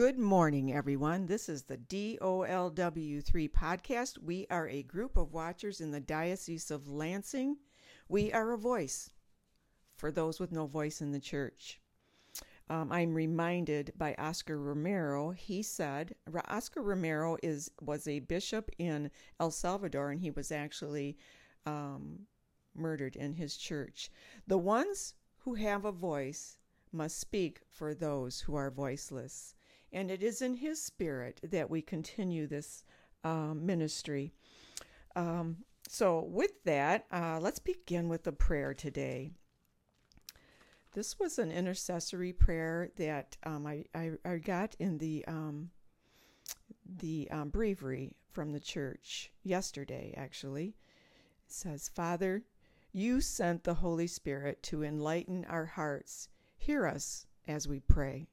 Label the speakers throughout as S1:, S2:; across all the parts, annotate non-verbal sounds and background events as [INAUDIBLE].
S1: Good morning, everyone. This is the DOLW3 podcast. We are a group of watchers in the Diocese of Lansing. We are a voice for those with no voice in the church. Um, I'm reminded by Oscar Romero. He said Oscar Romero is was a bishop in El Salvador, and he was actually um, murdered in his church. The ones who have a voice must speak for those who are voiceless. And it is in His Spirit that we continue this uh, ministry. Um, so, with that, uh, let's begin with a prayer today. This was an intercessory prayer that um, I, I, I, got in the um, the um, breviary from the church yesterday, actually. It says, Father, you sent the Holy Spirit to enlighten our hearts. Hear us as we pray.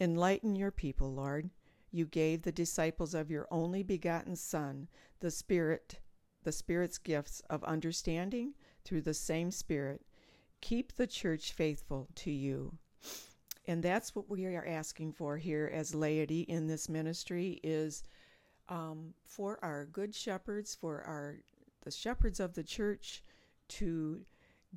S1: Enlighten your people, Lord. You gave the disciples of your only begotten Son the Spirit, the Spirit's gifts of understanding through the same Spirit. Keep the church faithful to you. And that's what we are asking for here as laity in this ministry is um, for our good shepherds, for our the shepherds of the church to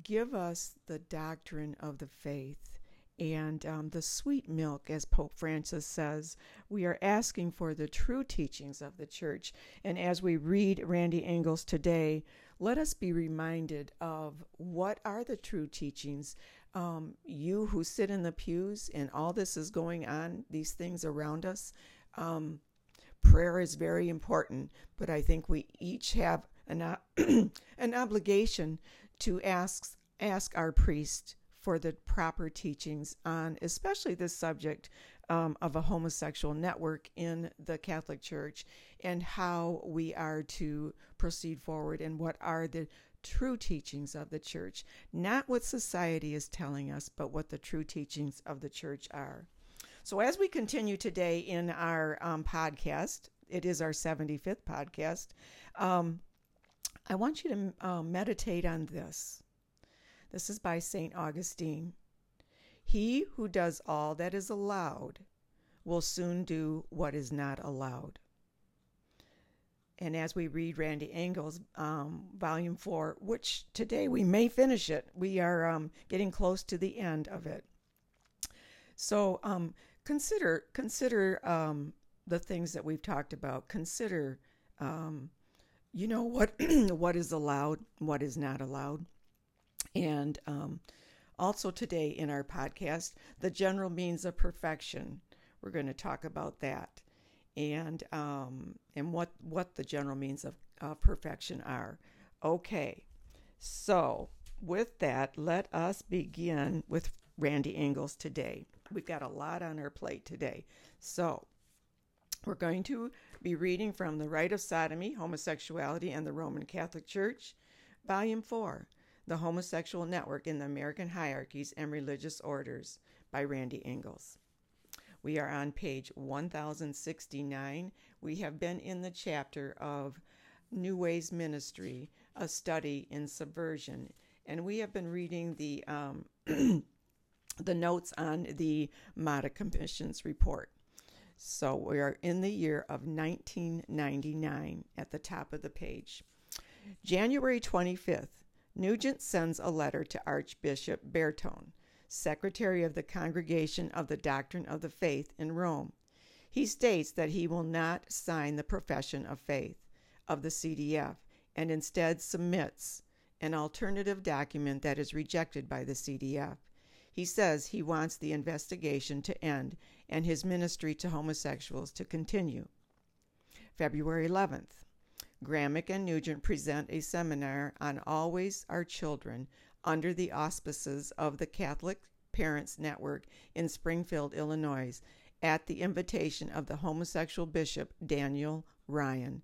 S1: give us the doctrine of the faith and um, the sweet milk, as Pope Francis says. We are asking for the true teachings of the church. And as we read Randy Engels today, let us be reminded of what are the true teachings. Um, you who sit in the pews and all this is going on, these things around us, um, prayer is very important, but I think we each have an, [CLEARS THROAT] an obligation to ask, ask our priest for the proper teachings on, especially this subject um, of a homosexual network in the Catholic Church and how we are to proceed forward and what are the true teachings of the church. Not what society is telling us, but what the true teachings of the church are. So, as we continue today in our um, podcast, it is our 75th podcast. Um, I want you to uh, meditate on this. This is by St. Augustine. He who does all that is allowed will soon do what is not allowed. And as we read Randy Engels, um, Volume 4, which today we may finish it, we are um, getting close to the end of it. So um, consider consider um, the things that we've talked about. Consider, um, you know, what [CLEARS THROAT] what is allowed, what is not allowed. And um, also today in our podcast, the general means of perfection. We're going to talk about that and um, and what what the general means of uh, perfection are. Okay, so with that, let us begin with Randy Engels today. We've got a lot on our plate today, so we're going to be reading from the Rite of Sodomy, Homosexuality, and the Roman Catholic Church, Volume Four. The Homosexual Network in the American Hierarchies and Religious Orders by Randy Engels. We are on page 1069. We have been in the chapter of New Ways Ministry, a study in subversion, and we have been reading the um, [CLEARS THROAT] the notes on the Maida Commission's report. So we are in the year of 1999 at the top of the page. January 25th, Nugent sends a letter to Archbishop Bertone, secretary of the Congregation of the Doctrine of the Faith in Rome. He states that he will not sign the profession of faith of the CDF and instead submits an alternative document that is rejected by the CDF. He says he wants the investigation to end and his ministry to homosexuals to continue. February 11th. Gramick and Nugent present a seminar on Always Our Children under the auspices of the Catholic Parents Network in Springfield, Illinois, at the invitation of the homosexual bishop Daniel Ryan.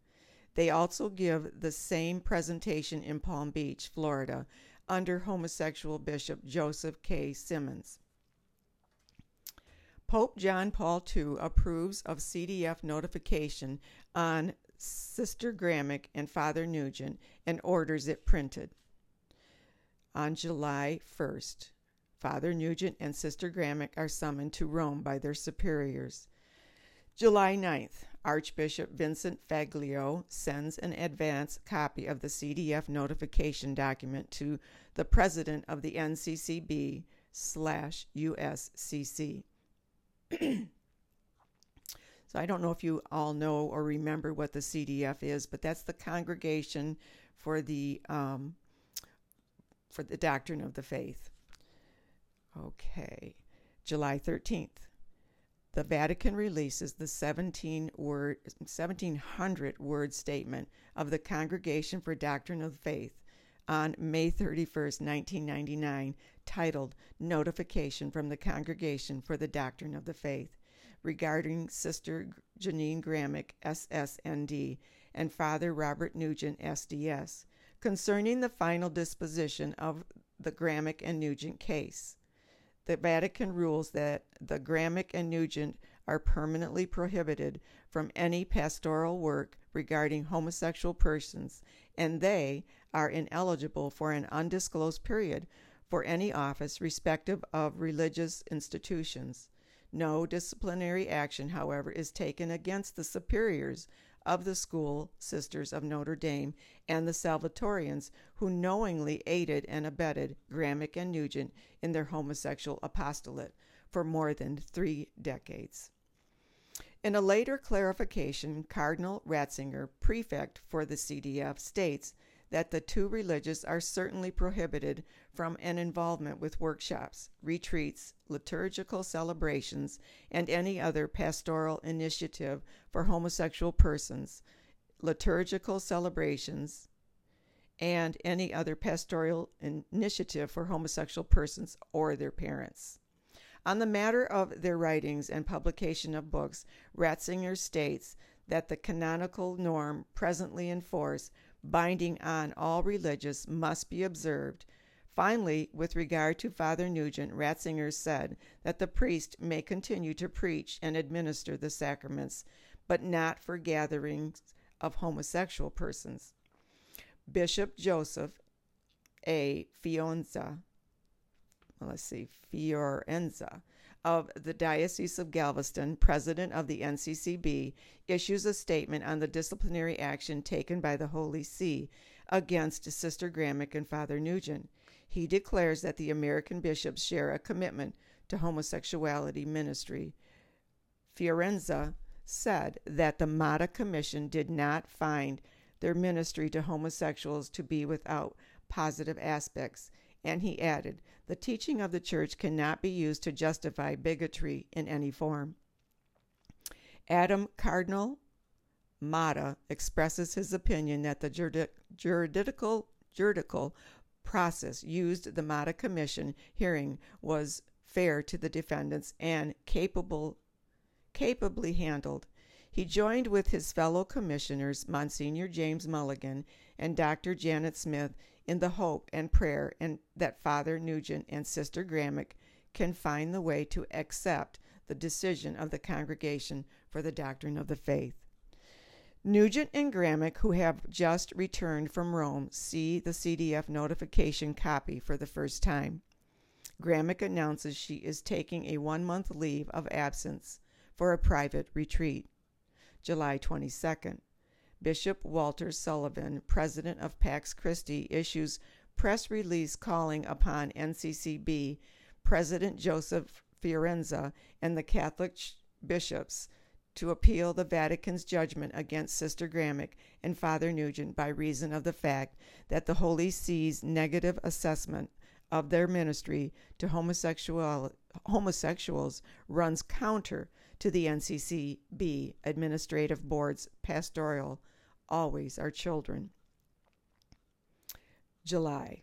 S1: They also give the same presentation in Palm Beach, Florida, under homosexual bishop Joseph K. Symons. Pope John Paul II approves of CDF notification on Sister Gramick and Father Nugent and orders it printed. On July 1st, Father Nugent and Sister Gramick are summoned to Rome by their superiors. July 9th, Archbishop Vincent Fagiolo sends an advance copy of the CDF notification document to the president of the NCCB slash USCC. [CLEARS THROAT] I don't know if you all know or remember what the CDF is, but that's the Congregation for the um, for the Doctrine of the Faith. Okay, July 13th the Vatican releases the 17 word, 1700 word statement of the Congregation for Doctrine of Faith on May 31st, 1999, titled Notification from the Congregation for the Doctrine of the Faith regarding Sister Janine Gramick, SSND, and Father Robert Nugent, SDS, concerning the final disposition of the Gramick and Nugent case the Vatican rules that the Gramick and Nugent are permanently prohibited from any pastoral work regarding homosexual persons, and they are ineligible for an undisclosed period for any office respective of religious institutions. No disciplinary action, however, is taken against the superiors of the school Sisters of Notre Dame and the Salvatorians who knowingly aided and abetted Gramick and Nugent in their homosexual apostolate for more than three decades. In a later clarification, Cardinal Ratzinger, prefect for the CDF, states that the two religious are certainly prohibited from an involvement with workshops, retreats, liturgical celebrations, and any other pastoral initiative for homosexual persons, liturgical celebrations, and any other pastoral initiative for homosexual persons or their parents. On the matter of their writings and publication of books, Ratzinger states that the canonical norm presently in force, binding on all religious, must be observed Finally, with regard to Father Nugent, Ratzinger said that the priest may continue to preach and administer the sacraments, but not for gatherings of homosexual persons. Bishop Joseph A. Fionza, well, let's see, Fiorenza, of the Diocese of Galveston, president of the NCCB, issues a statement on the disciplinary action taken by the Holy See against Sister Gramick and Father Nugent. He declares that the American bishops share a commitment to homosexuality ministry. Fiorenza said that the Maida Commission did not find their ministry to homosexuals to be without positive aspects, and he added, the teaching of the church cannot be used to justify bigotry in any form. Adam Cardinal Maida expresses his opinion that the juridical, juridical process used the Maida Commission hearing was fair to the defendants and capable capably handled. He joined with his fellow commissioners, Monsignor James Mulligan and Dr. Janet Smith, in the hope and prayer and that Father Nugent and Sister Gramick can find the way to accept the decision of the Congregation for the Doctrine of the Faith. Nugent and Gramick, who have just returned from Rome, see the CDF notification copy for the first time. Gramick announces she is taking a one month leave of absence for a private retreat. July 22nd. Bishop Walter Sullivan, president of Pax Christi, issues press release calling upon NCCB, President Joseph Fiorenza, and the Catholic bishops to appeal the Vatican's judgment against Sister Gramick and Father Nugent by reason of the fact that the Holy See's negative assessment of their ministry to homosexual, homosexuals runs counter to the NCCB Administrative Board's pastoral Always Our Children. July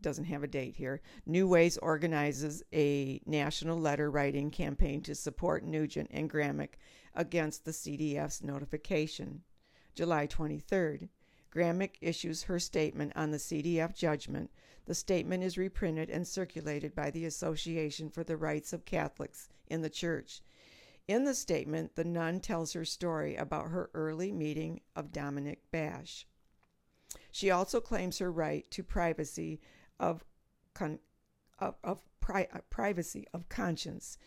S1: doesn't have a date here. New Ways organizes a national letter writing campaign to support Nugent and Gramick against the CDF's notification. July 23rd, Gramick issues her statement on the CDF judgment. The statement is reprinted and circulated by the Association for the Rights of Catholics in the Church. In the statement, the nun tells her story about her early meeting of Dominic Bash. She also claims her right to privacy of, con- of, of pri- uh, privacy of conscience.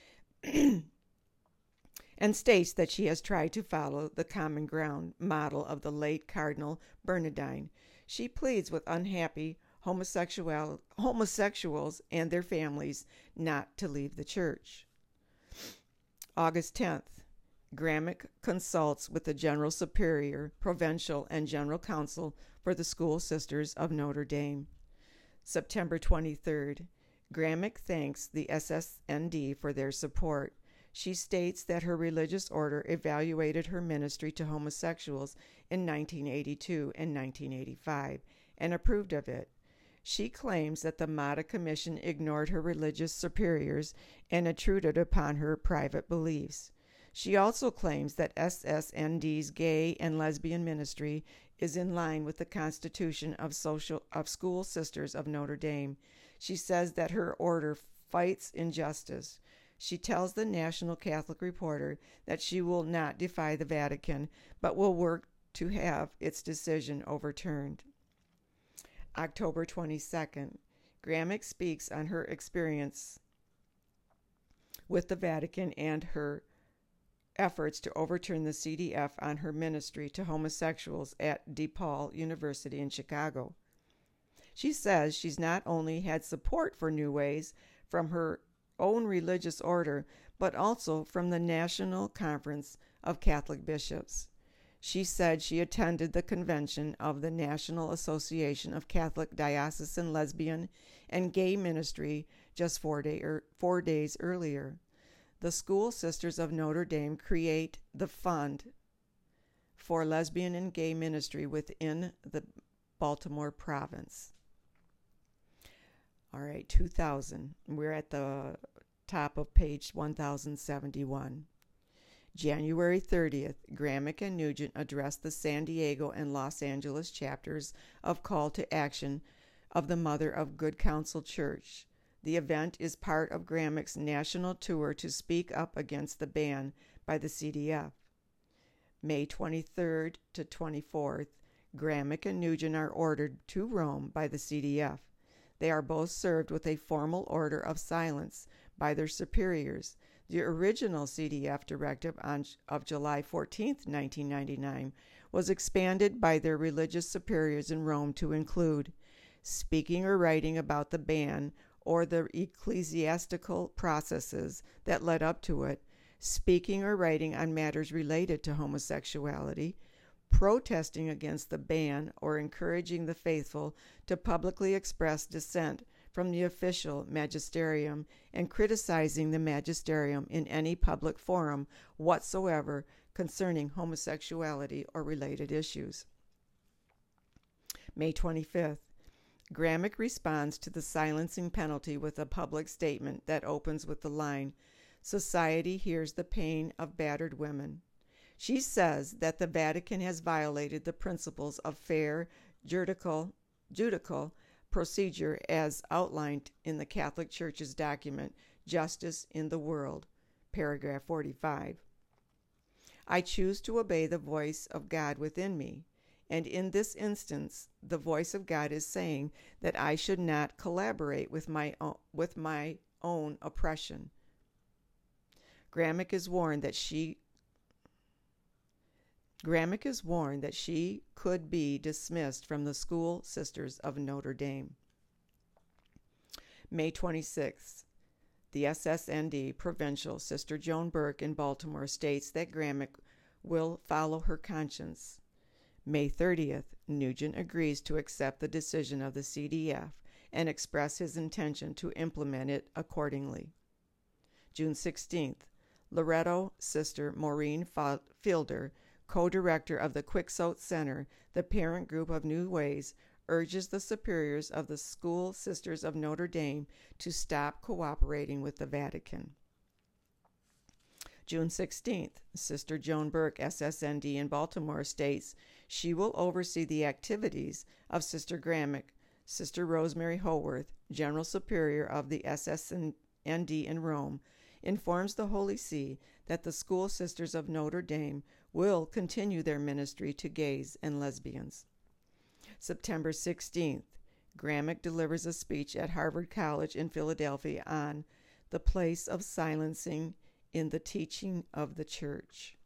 S1: [CLEARS THROAT] and states that she has tried to follow the common ground model of the late Cardinal Bernardin. She pleads with unhappy homosexual, homosexuals and their families not to leave the church. August 10th. Gramick consults with the General Superior, Provincial, and General Council for the School Sisters of Notre Dame. September 23rd. Gramick thanks the SSND for their support. She states that her religious order evaluated her ministry to homosexuals in 1982 and 1985 and approved of it. She claims that the Maida Commission ignored her religious superiors and intruded upon her private beliefs. She also claims that SSND's gay and lesbian ministry is in line with the Constitution of Social of School Sisters of Notre Dame. She says that her order fights injustice. She tells the National Catholic Reporter that she will not defy the Vatican, but will work to have its decision overturned. October 22nd. Gramick speaks on her experience with the Vatican and her efforts to overturn the CDF on her ministry to homosexuals at DePaul University in Chicago. She says she's not only had support for New Ways from her own religious order, but also from the National Conference of Catholic Bishops. She said she attended the convention of the National Association of Catholic Diocesan Lesbian and Gay Ministry just four, day, er, four days earlier the School Sisters of Notre Dame create the fund for lesbian and gay ministry within the Baltimore province. All right, 2000. We're at the top of page 1071. January 30th, Gramick and Nugent addressed the San Diego and Los Angeles chapters of Call to Action of the Mother of Good Counsel Church. The event is part of Gramick's national tour to speak up against the ban by the CDF. May 23rd to 24th, Gramick and Nugent are ordered to Rome by the CDF. They are both served with a formal order of silence by their superiors. The original CDF directive on, of July 14, 1999, was expanded by their religious superiors in Rome to include speaking or writing about the ban or the ecclesiastical processes that led up to it, speaking or writing on matters related to homosexuality, protesting against the ban or encouraging the faithful to publicly express dissent from the official magisterium and criticizing the magisterium in any public forum whatsoever concerning homosexuality or related issues. May 25th. Gramick responds to the silencing penalty with a public statement that opens with the line Society hears the pain of battered women. She says that the Vatican has violated the principles of fair juridical, judicial procedure as outlined in the Catholic Church's document Justice in the World, paragraph 45. I choose to obey the voice of God within me. And in this instance, the voice of God is saying that I should not collaborate with my own, with my own oppression. Gramick is warned that she Gramick is warned that she could be dismissed from the School Sisters of Notre Dame. May 26th. The SSND Provincial Sister Joan Burke in Baltimore states that Gramick will follow her conscience. May 30th, Nugent agrees to accept the decision of the CDF and express his intention to implement it accordingly. June 16th, Loretto sister Maureen Fiedler, co director of the Quixote Center, the parent group of New Ways, urges the superiors of the School Sisters of Notre Dame to stop cooperating with the Vatican. June 16th, Sister Joan Burke, SSND in Baltimore, states she will oversee the activities of Sister Gramick, Sister Rosemary Howarth, General Superior of the SSND in Rome, informs the Holy See that the School Sisters of Notre Dame will continue their ministry to gays and lesbians. September 16th, Gramick delivers a speech at Haverford College in Philadelphia on the place of silencing in the teaching of the church.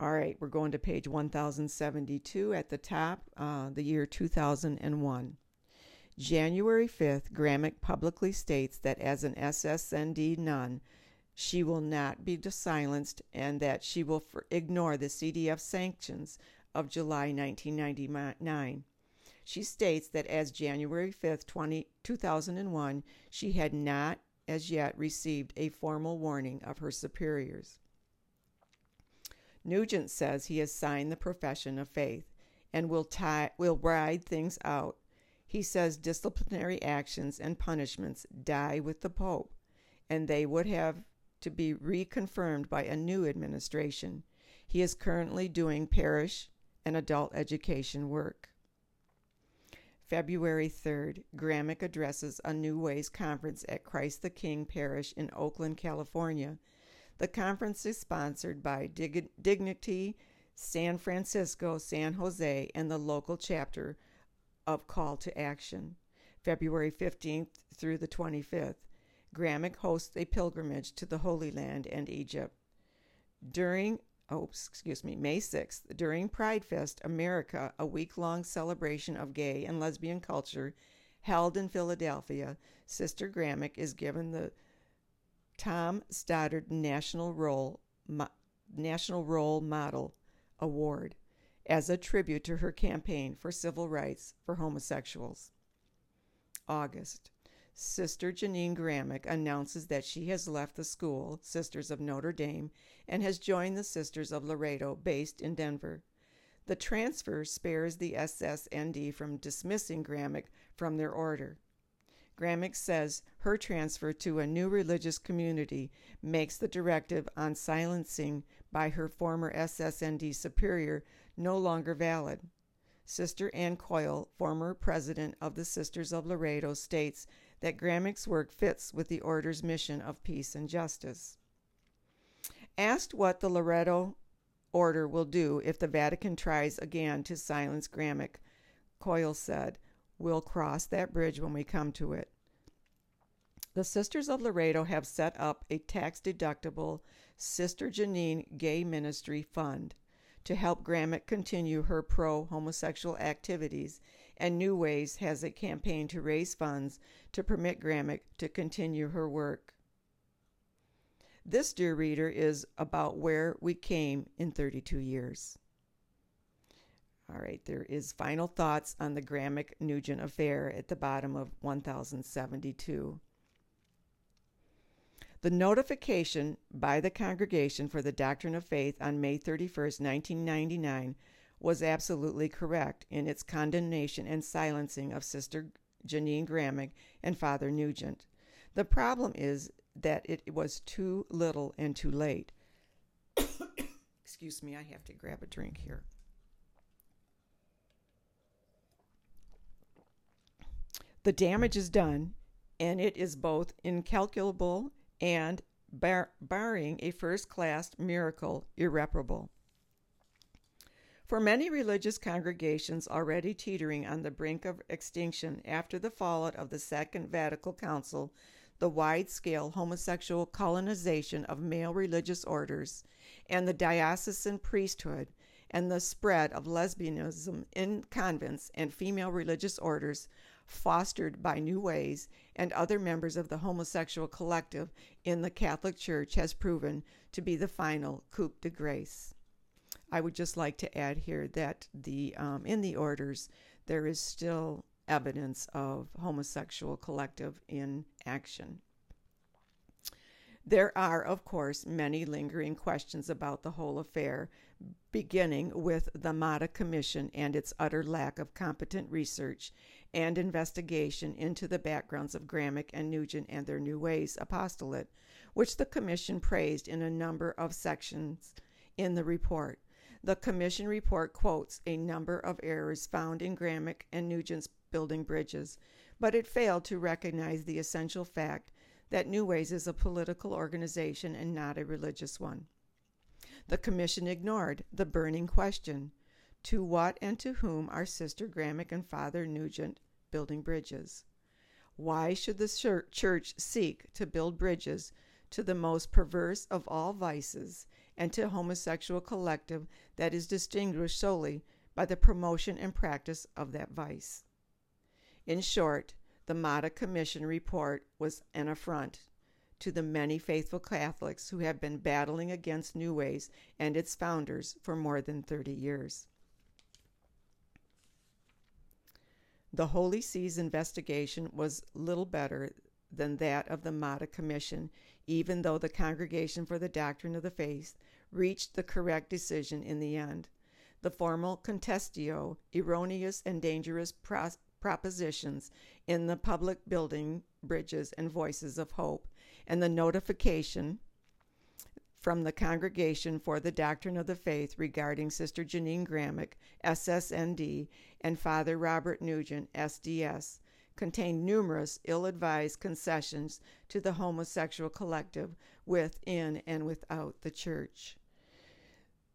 S1: All right, we're going to page 1072 at the top, uh, the year 2001. January 5th, Gramick publicly states that as an SSND nun, she will not be silenced and that she will ignore the CDF sanctions of July 1999. She states that as January 5th, 20, 2001, she had not as yet received a formal warning of her superiors. Nugent says he has signed the profession of faith and will, tie, will ride things out. He says disciplinary actions and punishments die with the Pope, and they would have to be reconfirmed by a new administration. He is currently doing parish and adult education work. February 3rd, Gramick addresses a New Ways conference at Christ the King Parish in Oakland, California, the conference is sponsored by Dig- Dignity San Francisco, San Jose, and the local chapter of Call to Action. February 15th through the 25th, Gramick hosts a pilgrimage to the Holy Land and Egypt. During oh, excuse me, May 6th, during Pride Fest America, a week long celebration of gay and lesbian culture held in Philadelphia, Sister Gramick is given the Tom Stoddard National Role Mo- National Role Model Award as a tribute to her campaign for civil rights for homosexuals. August. Sister Janine Gramick announces that she has left the school, Sisters of Notre Dame, and has joined the Sisters of Loretto, based in Denver. The transfer spares the SSND from dismissing Gramick from their order. Gramick says her transfer to a new religious community makes the directive on silencing by her former SSND superior no longer valid. Sister Ann Coyle, former president of the Sisters of Loretto, states that Gramick's work fits with the order's mission of peace and justice. Asked what the Loretto order will do if the Vatican tries again to silence Gramick, Coyle said, We'll cross that bridge when we come to it. The Sisters of Loretto have set up a tax deductible Sister Janine Gay Ministry Fund to help Gramick continue her pro homosexual activities, and New Ways has a campaign to raise funds to permit Gramick to continue her work. This, dear reader, is about where we came in 32 years. All right, there is final thoughts on the Gramick Nugent affair at the bottom of 1072. The notification by the Congregation for the Doctrine of Faith on May 31, 1999, was absolutely correct in its condemnation and silencing of Sister Janine Gramick and Father Nugent. The problem is that it was too little and too late. [COUGHS] Excuse me, I have to grab a drink here. The damage is done, and it is both incalculable and, bar- barring a first class miracle, irreparable. For many religious congregations already teetering on the brink of extinction after the fallout of the Second Vatican Council, the wide scale homosexual colonization of male religious orders, and the diocesan priesthood, and the spread of lesbianism in convents and female religious orders fostered by New Ways and other members of the homosexual collective in the Catholic Church has proven to be the final coup de grace. I would just like to add here that the um, in the orders there is still evidence of homosexual collective in action. There are, of course, many lingering questions about the whole affair, beginning with the Maida Commission and its utter lack of competent research and investigation into the backgrounds of Gramick and Nugent and their New Ways apostolate, which the Commission praised in a number of sections in the report. The Commission report quotes a number of errors found in Gramick and Nugent's building bridges, but it failed to recognize the essential fact that New Ways is a political organization and not a religious one. The Commission ignored the burning question to what and to whom are Sister Gramick and Father Nugent building bridges? Why should the church seek to build bridges to the most perverse of all vices and to homosexual collective that is distinguished solely by the promotion and practice of that vice? In short, the Maida Commission report was an affront to the many faithful Catholics who have been battling against New Ways and its founders for more than 30 years. The Holy See's investigation was little better than that of the Maida Commission, even though the Congregation for the Doctrine of the Faith reached the correct decision in the end. The formal contestio, erroneous and dangerous propositions in the public building, bridges, and voices of hope and the notification from the Congregation for the Doctrine of the Faith regarding Sister Janine Gramick, SSND, and Father Robert Nugent, SDS, contained numerous ill advised concessions to the homosexual collective within and without the church.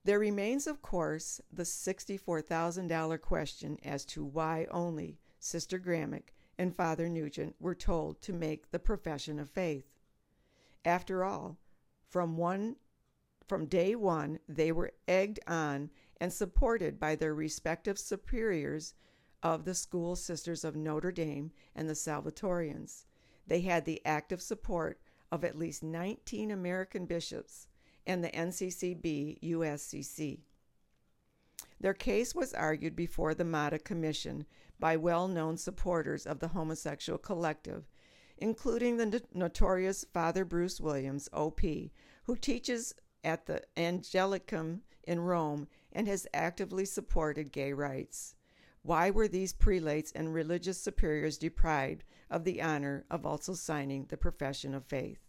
S1: There remains, of course, the $64,000 question as to why only Sister Gramick and Father Nugent were told to make the profession of faith. After all, from one from day one, they were egged on and supported by their respective superiors of the School Sisters of Notre Dame and the Salvatorians. They had the active support of at least 19 American bishops and the NCCB USCC. Their case was argued before the Maida Commission by well known supporters of the homosexual collective including the notorious Father Bruce Williams, OP, who teaches at the Angelicum in Rome and has actively supported gay rights. Why were these prelates and religious superiors deprived of the honor of also signing the profession of faith?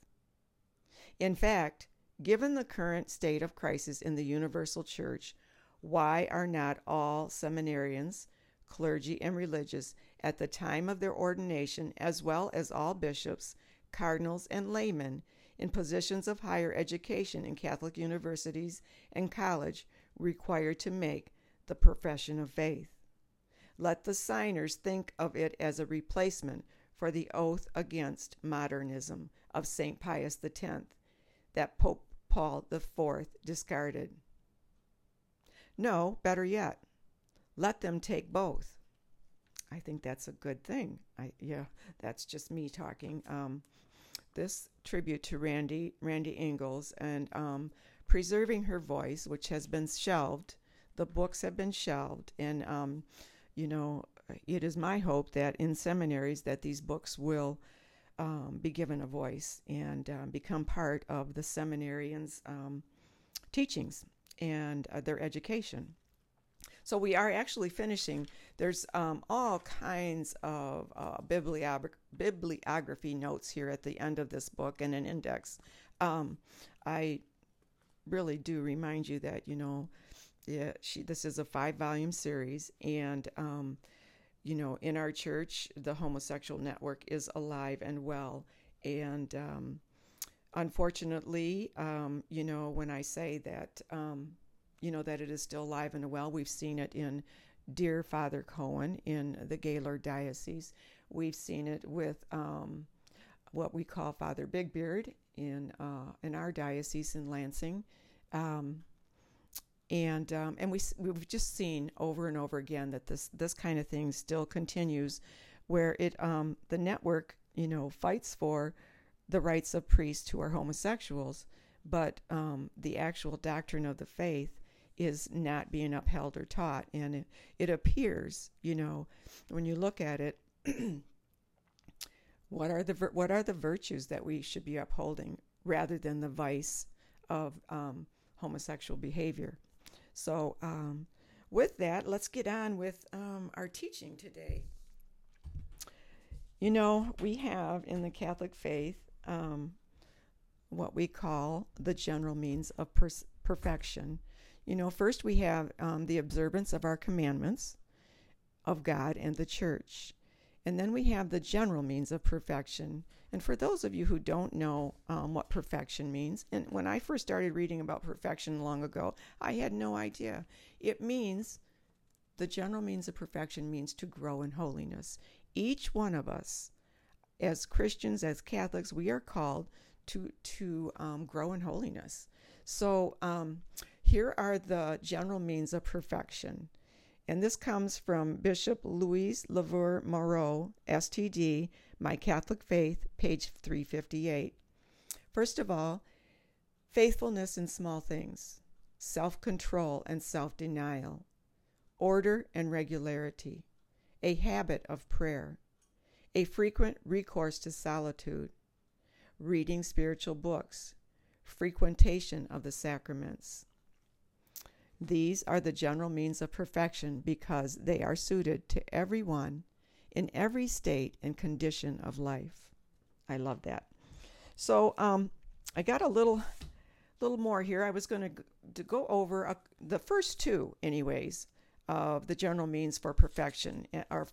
S1: In fact, given the current state of crisis in the universal church, why are not all seminarians, clergy, and religious at the time of their ordination, as well as all bishops, cardinals, and laymen in positions of higher education in Catholic universities and college required to make the profession of faith. Let the signers think of it as a replacement for the oath against modernism of St. Pius X that Pope Paul IV discarded. No, better yet, let them take both. I think that's a good thing. I yeah, that's just me talking. Um, this tribute to Randy Randy Ingalls and um, preserving her voice, which has been shelved. The books have been shelved, and um, you know, it is my hope that in seminaries that these books will um, be given a voice and um, become part of the seminarians' um, teachings and uh, their education. So we are actually finishing. There's um, all kinds of uh, bibliography, bibliography notes here at the end of this book and an index. Um, I really do remind you that you know, yeah, she, this is a five-volume series, and um, you know, in our church, the homosexual network is alive and well, and um, unfortunately, um, you know, when I say that um, you know, that it is still alive and well. We've seen it in Dear Father Cohen in the Gaylord Diocese. We've seen it with um, what we call Father Bigbeard in uh, in our diocese in Lansing, um, and um, and we we've just seen over and over again that this this kind of thing still continues, where it um, the network you know fights for the rights of priests who are homosexuals, but um, the actual doctrine of the faith is not being upheld or taught. And it, it appears, you know, when you look at it, [CLEARS THROAT] what are the what are the virtues that we should be upholding rather than the vice of um, homosexual behavior? So, um, with that, let's get on with um, our teaching today. You know, we have in the Catholic faith um, what we call the general means of per- perfection you know, first we have um, the observance of our commandments of God and the church. And then we have the general means of perfection. And for those of you who don't know um, what perfection means, and when I first started reading about perfection long ago, I had no idea. It means the general means of perfection means to grow in holiness. Each one of us as Christians, as Catholics, we are called to to um, grow in holiness. So um, here are the general means of perfection. And this comes from Bishop Louis LaRavoire Morrow, STD, My Catholic Faith, page 358. First of all, faithfulness in small things, self control and self denial, order and regularity, a habit of prayer, a frequent recourse to solitude, reading spiritual books, frequentation of the sacraments. These are the general means of perfection because they are suited to everyone in every state and condition of life. I love that. So um, I got a little, little more here. I was going to go over a, the first two, anyways, of the general means for perfection. Are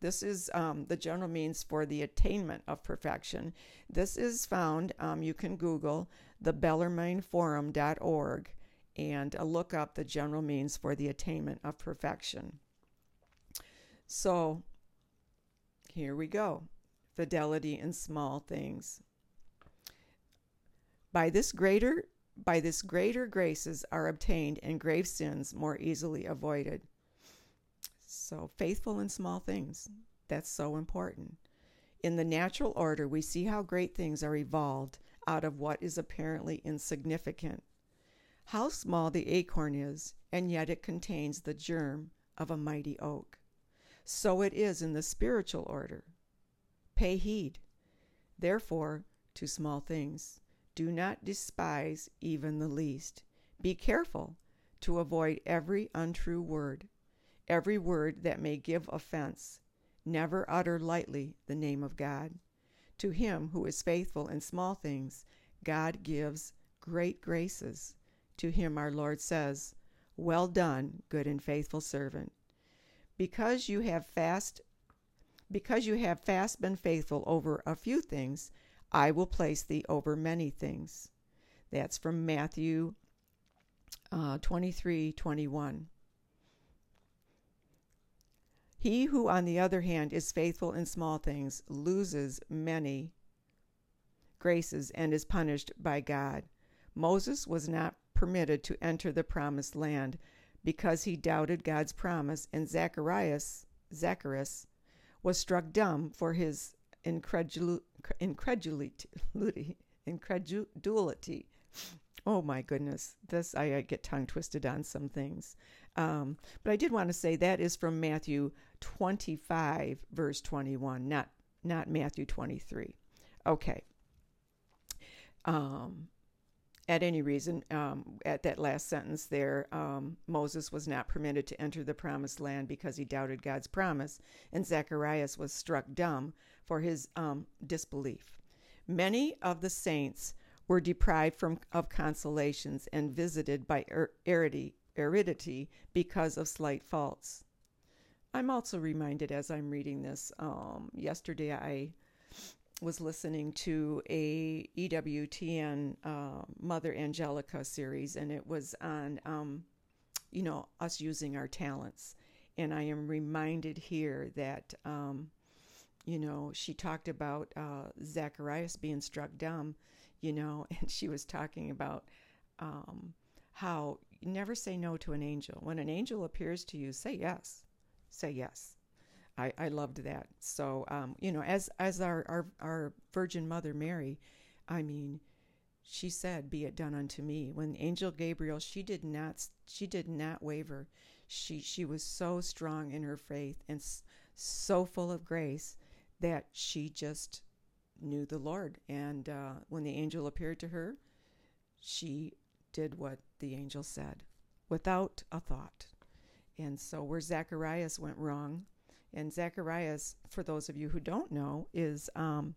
S1: this is um, the general means for the attainment of perfection. This is found. Um, you can Google the bellarmineforum.org and uh, look up the general means for the attainment of perfection. So here we go fidelity in small things. By this greater by this greater graces are obtained and grave sins more easily avoided. So faithful in small things. That's so important. In the natural order, we see how great things are evolved out of what is apparently insignificant. How small the acorn is, and yet it contains the germ of a mighty oak. So it is in the spiritual order. Pay heed, therefore, to small things. Do not despise even the least. Be careful to avoid every untrue word, every word that may give offense. Never utter lightly the name of God. To him who is faithful in small things, God gives great graces. To him our Lord says, Well done, good and faithful servant. Because you have fast because you have fast been faithful over a few things, I will place thee over many things. That's from Matthew uh, 23 21. He who, on the other hand, is faithful in small things loses many graces and is punished by God. Moses was not permitted to enter the promised land because he doubted God's promise, and Zacharias, Zacharias was struck dumb for his incredulity. incredulity. Oh my goodness, this I, I get tongue twisted on some things. Um, but I did want to say that is from Matthew 25, verse 21, not not Matthew 23. Okay. Um, at any reason, um, at that last sentence there, um, Moses was not permitted to enter the promised land because he doubted God's promise, and Zacharias was struck dumb for his um, disbelief. Many of the saints were deprived from, of consolations and visited by er, aridity, aridity because of slight faults. I'm also reminded as I'm reading this. Um, yesterday, I was listening to a EWTN uh, Mother Angelica series, and it was on, um, you know, us using our talents. And I am reminded here that, um, you know, she talked about uh, Zacharias being struck dumb, you know, [LAUGHS] and she was talking about um, how never say no to an angel. When an angel appears to you, say yes. Say yes I, I loved that. So um, you know, as as our, our our Virgin Mother Mary, I mean, she said, "Be it done unto me." When Angel Gabriel, she did not she did not waver. She she was so strong in her faith and so full of grace that she just knew the Lord. And uh, when the angel appeared to her, she did what the angel said without a thought. And so, where Zacharias went wrong, and Zacharias, for those of you who don't know, is um,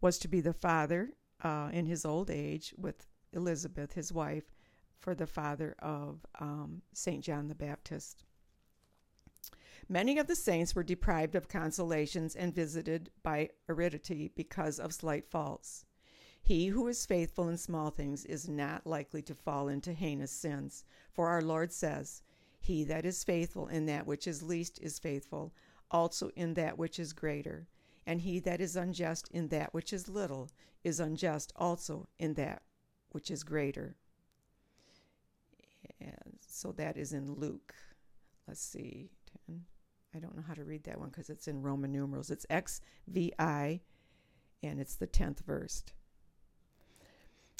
S1: was to be the father uh, in his old age with Elizabeth, his wife, for the father of um, Saint John the Baptist. Many of the saints were deprived of consolations and visited by aridity because of slight faults. He who is faithful in small things is not likely to fall into heinous sins, for our Lord says, He that is faithful in that which is least is faithful also in that which is greater. and he that is unjust in that which is little is unjust also in that which is greater. And so that is in Luke. Let's see, 10. I don't know how to read that one because it's in Roman numerals. It's XVI, and it's the 10th verse.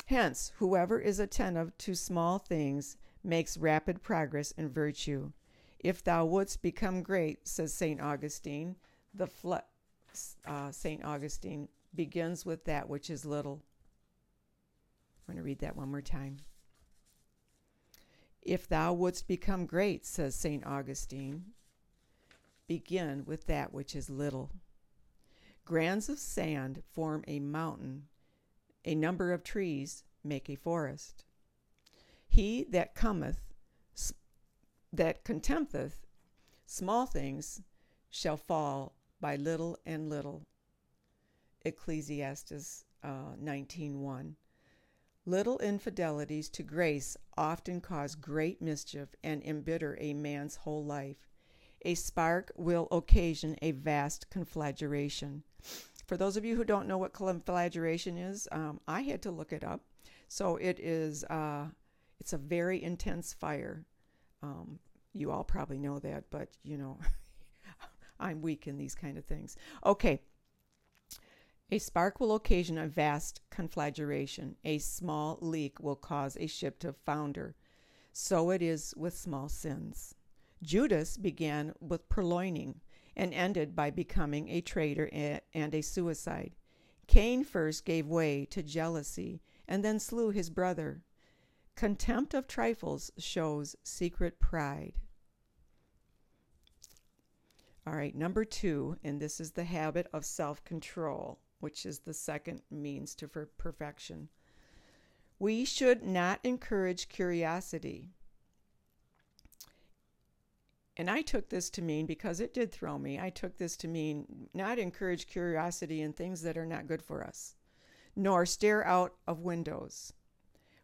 S1: Hence, whoever is attentive to small things makes rapid progress in virtue. If thou wouldst become great, says St. Augustine, the fle- uh, St. Augustine begins with that which is little. I'm going to read that one more time. If thou wouldst become great, says St. Augustine, begin with that which is little. Grains of sand form a mountain, a number of trees make a forest. He that cometh, that contempteth small things, shall fall by little and little. Ecclesiastes uh, 19.1 Little infidelities to grace often cause great mischief and embitter a man's whole life. A spark will occasion a vast conflagration. For those of you who don't know what conflagration is, um, I had to look it up. So it is, uh, it's a very intense fire. Um, you all probably know that, but you know, [LAUGHS] I'm weak in these kind of things. Okay, a spark will occasion a vast conflagration. A small leak will cause a ship to founder. So it is with small sins. Judas began with purloining and ended by becoming a traitor and a suicide. Cain first gave way to jealousy and then slew his brother. Contempt of trifles shows secret pride. All right, number two, and this is the habit of self control which is the second means to perfection. We should not encourage curiosity. And I took this to mean, because it did throw me, I took this to mean not encourage curiosity in things that are not good for us, nor stare out of windows.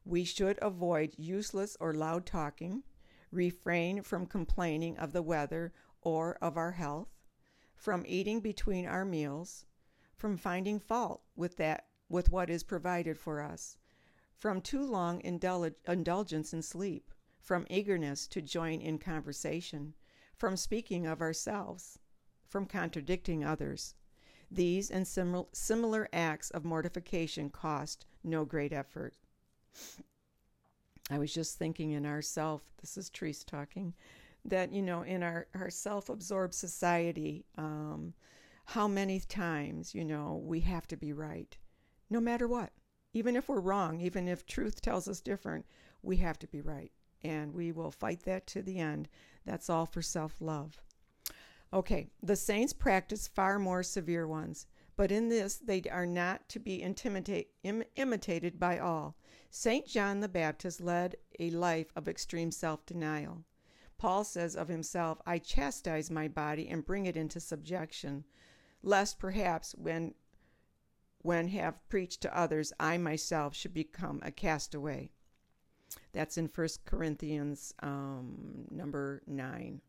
S1: We should avoid useless or loud talking, refrain from complaining of the weather or of our health, from eating between our meals, from finding fault with that with what is provided for us, from too long indul- indulgence in sleep, from eagerness to join in conversation, from speaking of ourselves, from contradicting others. These and sim- similar acts of mortification cost no great effort. I was just thinking in ourself, this is Treese talking, that, you know, in our, our self absorbed society, um, how many times, you know, we have to be right, no matter what. Even if we're wrong, even if truth tells us different, we have to be right. And we will fight that to the end. That's all for self love. Okay, the saints practice far more severe ones, but in this they are not to be intimidate, Im, imitated by all. St. John the Baptist led a life of extreme self denial. Paul says of himself, I chastise my body and bring it into subjection, lest perhaps when when have preached to others I myself should become a castaway. That's in 1 Corinthians um, number 9,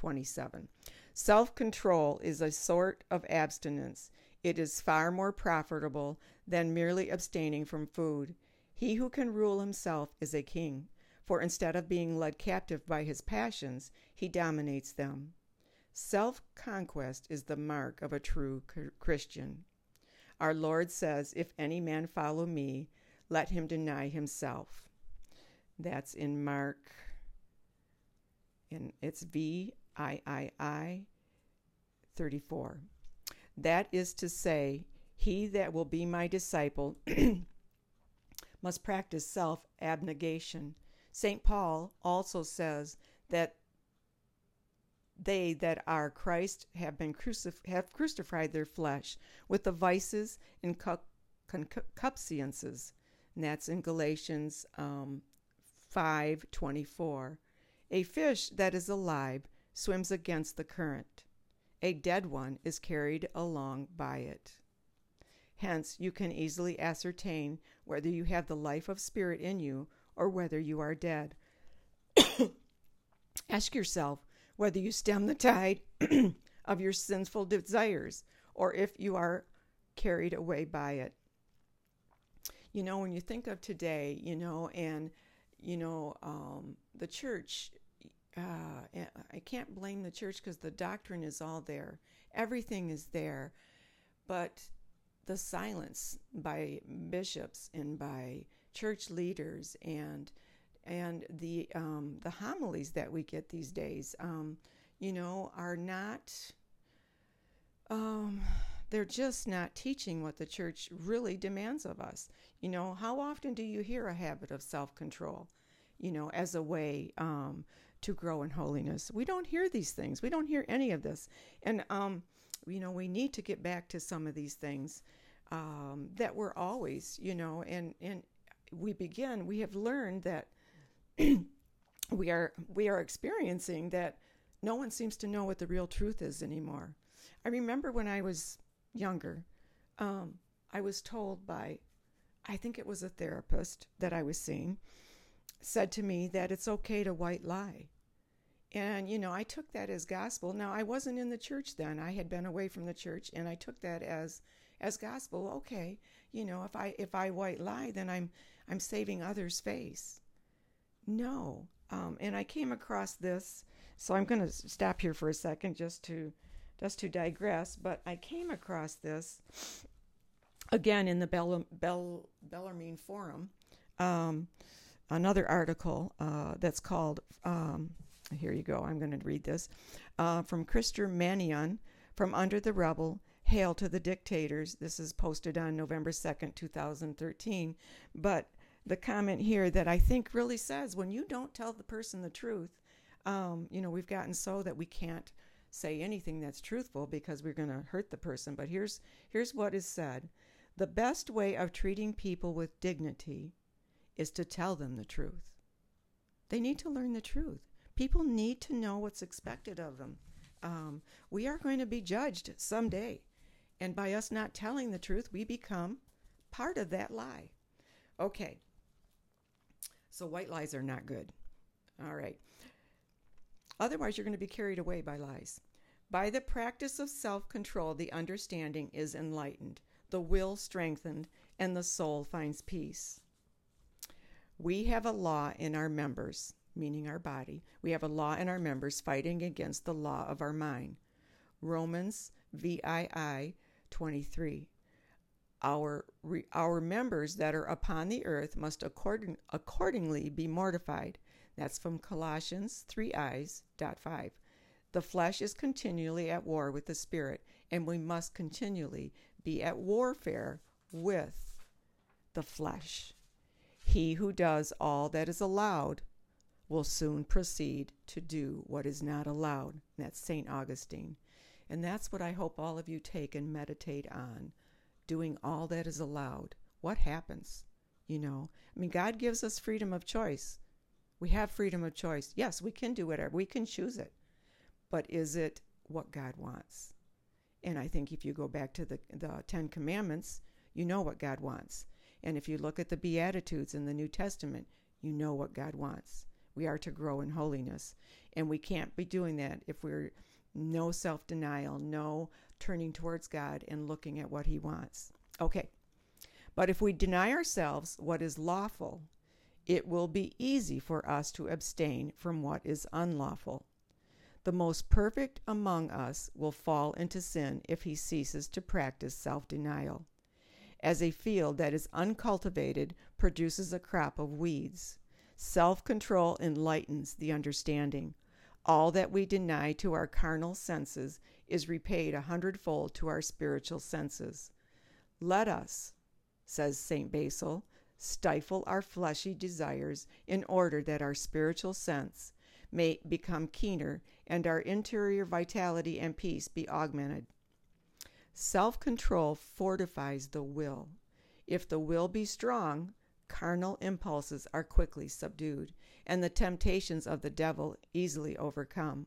S1: 27. Self control is a sort of abstinence. It is far more profitable than merely abstaining from food. He who can rule himself is a king, for instead of being led captive by his passions, he dominates them. Self conquest is the mark of a true Christian. Our Lord says, If any man follow me, let him deny himself. That's in Mark, and it's V I I I 34. That is to say, he that will be my disciple [CLEARS THROAT] must practice self abnegation. St. Paul also says that they that are Christ have been crucif- have crucified their flesh with the vices and concupiscences. And that's in Galatians um, 5:24. A fish that is alive swims against the current. A dead one is carried along by it. Hence, you can easily ascertain whether you have the life of spirit in you or whether you are dead. [COUGHS] Ask yourself whether you stem the tide [COUGHS] of your sinful desires or if you are carried away by it. You know, when you think of today, you know, and, you know, um, the church, uh, I can't blame the church because the doctrine is all there, everything is there. But the silence by bishops and by church leaders and and the um, the homilies that we get these days, um, you know, are not. Um, they're just not teaching what the church really demands of us. You know, how often do you hear a habit of self control, you know, as a way um, to grow in holiness? We don't hear these things. We don't hear any of this. And, um, you know, we need to get back to some of these things um, that were always, you know, and, and we begin, we have learned that [CLEARS THROAT] we are we are experiencing that no one seems to know what the real truth is anymore. I remember when I was younger, um, I was told by, I think it was a therapist that I was seeing, said to me that it's okay to white lie. And, you know, I took that as gospel. Now, I wasn't in the church then. I had been away from the church, and I took that as as gospel. Okay, you know, if I if I white lie, then I'm I'm saving others' face. No. Um, and I came across this, so I'm going to stop here for a second just to just to digress. But I came across this again in the Bell, Bell, Bellarmine Forum, um, another article uh, that's called. Um, here you go. I'm going to read this uh, from Christer Manion, from Under the Rubble. Hail to the dictators. This is posted on November 2nd, 2013. But the comment here that I think really says when you don't tell the person the truth, um, you know, we've gotten so that we can't say anything that's truthful because we're going to hurt the person. But here's here's what is said: the best way of treating people with dignity is to tell them the truth. They need to learn the truth. People need to know what's expected of them. Um, we are going to be judged someday, and by us not telling the truth, we become part of that lie. Okay, so white lies are not good. All right. Otherwise, you're going to be carried away by lies. By the practice of self control, the understanding is enlightened, the will strengthened, and the soul finds peace. We have a law in our members, meaning our body. We have a law in our members fighting against the law of our mind. Romans VII 23 our our members that are upon the earth must according, accordingly be mortified. That's from Colossians 3 eyes dot 5. The flesh is continually at war with the spirit, and we must continually be at warfare with the flesh. He who does all that is allowed will soon proceed to do what is not allowed. And that's St. Augustine. And that's what I hope all of you take and meditate on doing all that is allowed, what happens? You know, I mean, God gives us freedom of choice. We have freedom of choice. Yes, we can do whatever, we can choose it. But is it what God wants? And I think if you go back to the, the Ten Commandments, you know what God wants. And if you look at the Beatitudes in the New Testament, you know what God wants. We are to grow in holiness. And we can't be doing that if we're no self denial, no turning towards God and looking at what He wants. Okay. But if we deny ourselves what is lawful, it will be easy for us to abstain from what is unlawful. The most perfect among us will fall into sin if he ceases to practice self denial. As a field that is uncultivated produces a crop of weeds, self control enlightens the understanding. All that we deny to our carnal senses is repaid a hundredfold to our spiritual senses. Let us, says St. Basil, stifle our fleshy desires in order that our spiritual sense may become keener and our interior vitality and peace be augmented. Self control fortifies the will. If the will be strong, carnal impulses are quickly subdued, and the temptations of the devil easily overcome.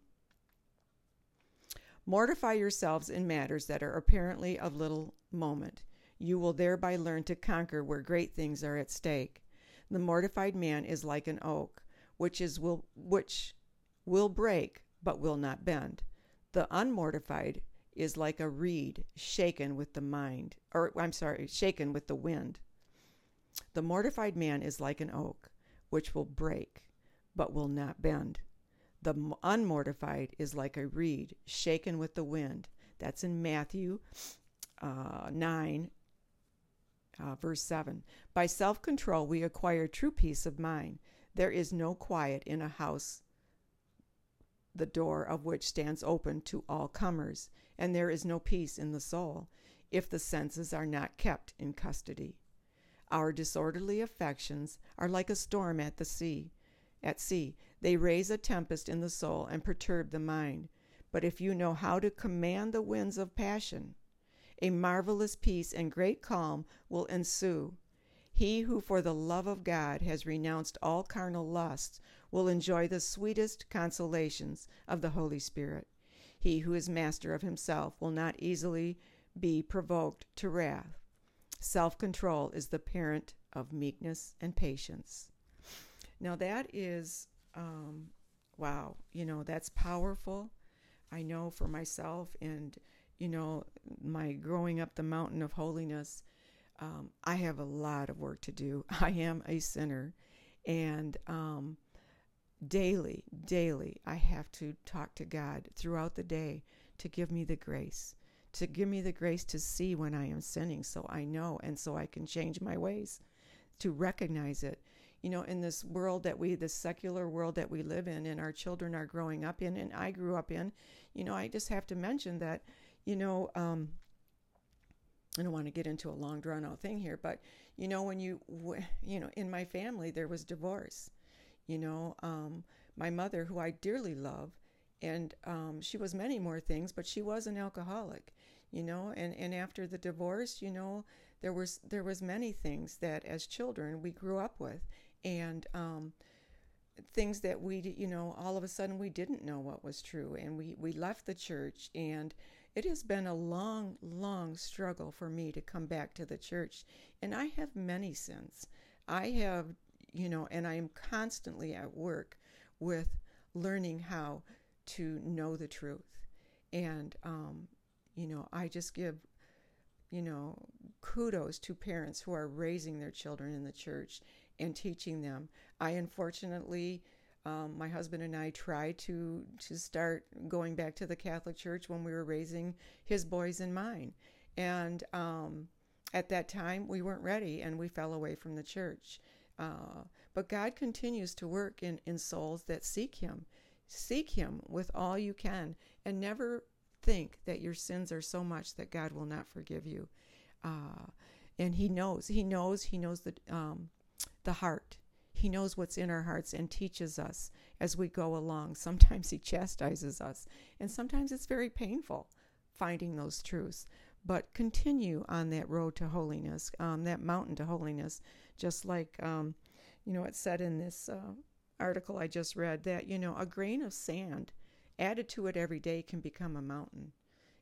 S1: Mortify yourselves in matters that are apparently of little moment. You will thereby learn to conquer where great things are at stake. The mortified man is like an oak, which is will which will break but will not bend. The unmortified is like a reed shaken with the mind, or I'm sorry, shaken with the wind. The mortified man is like an oak, which will break, but will not bend. The unmortified is like a reed shaken with the wind. That's in Matthew uh, 9, uh, verse 7. By self control, we acquire true peace of mind. There is no quiet in a house, the door of which stands open to all comers, and there is no peace in the soul if the senses are not kept in custody. Our disorderly affections are like a storm at the sea. At sea, they raise a tempest in the soul and perturb the mind. But if you know how to command the winds of passion, a marvelous peace and great calm will ensue. He who for the love of God has renounced all carnal lusts will enjoy the sweetest consolations of the Holy Spirit. He who is master of himself will not easily be provoked to wrath. Self control is the parent of meekness and patience. Now, that is, um, wow, you know, that's powerful. I know for myself and you know, my growing up the mountain of holiness, um, I have a lot of work to do. [LAUGHS] I am a sinner. And um, daily, daily, I have to talk to God throughout the day to give me the grace, to give me the grace to see when I am sinning so I know and so I can change my ways, to recognize it. You know, in this world that we, this secular world that we live in, and our children are growing up in, and I grew up in, you know, I just have to mention that you know, um, I don't want to get into a long drawn out thing here, but you know, when you, you know, in my family there was divorce. You know, um, my mother, who I dearly love, and um, she was many more things, but she was an alcoholic. You know, and and after the divorce, you know, there was there was many things that as children we grew up with, and um, things that we, you know, all of a sudden we didn't know what was true, and we we left the church and it has been a long, long struggle for me to come back to the church, and I have many sins. I have, you know, and I am constantly at work with learning how to know the truth. And, um, you know, I just give, you know, kudos to parents who are raising their children in the church and teaching them. I unfortunately um, my husband and I tried to to start going back to the Catholic Church when we were raising his boys and mine, and um, at that time we weren't ready and we fell away from the church. Uh, but God continues to work in, in souls that seek Him. Seek Him with all you can, and never think that your sins are so much that God will not forgive you. Uh, and He knows. He knows. He knows the um, the heart. He knows what's in our hearts and teaches us as we go along. [LAUGHS] Sometimes He chastises us, and sometimes it's very painful finding those truths. But continue on that road to holiness, um, that mountain to holiness, just like, um, you know, it said in this uh, article I just read that, you know, a grain of sand added to it every day can become a mountain.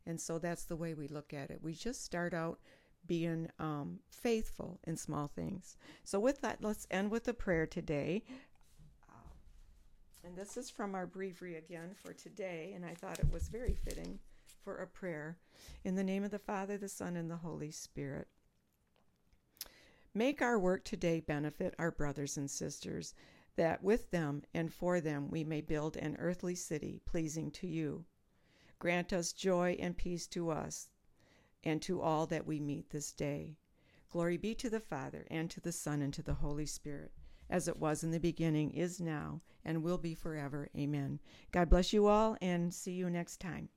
S1: And so that's the way we look at it. We just start out being um, faithful in small things. So, with that, let's end with a prayer today. And this is from our breviary again for today, and I thought it was very fitting for a prayer. In the name of the Father, the Son, and the Holy Spirit. Make our work today benefit our brothers and sisters, that with them and for them we may build an earthly city pleasing to you. Grant us joy and peace to us and to all that we meet this day. Glory be to the Father, and to the Son, and to the Holy Spirit, as it was in the beginning, is now, and will be forever. Amen. God bless you all, and see you next time.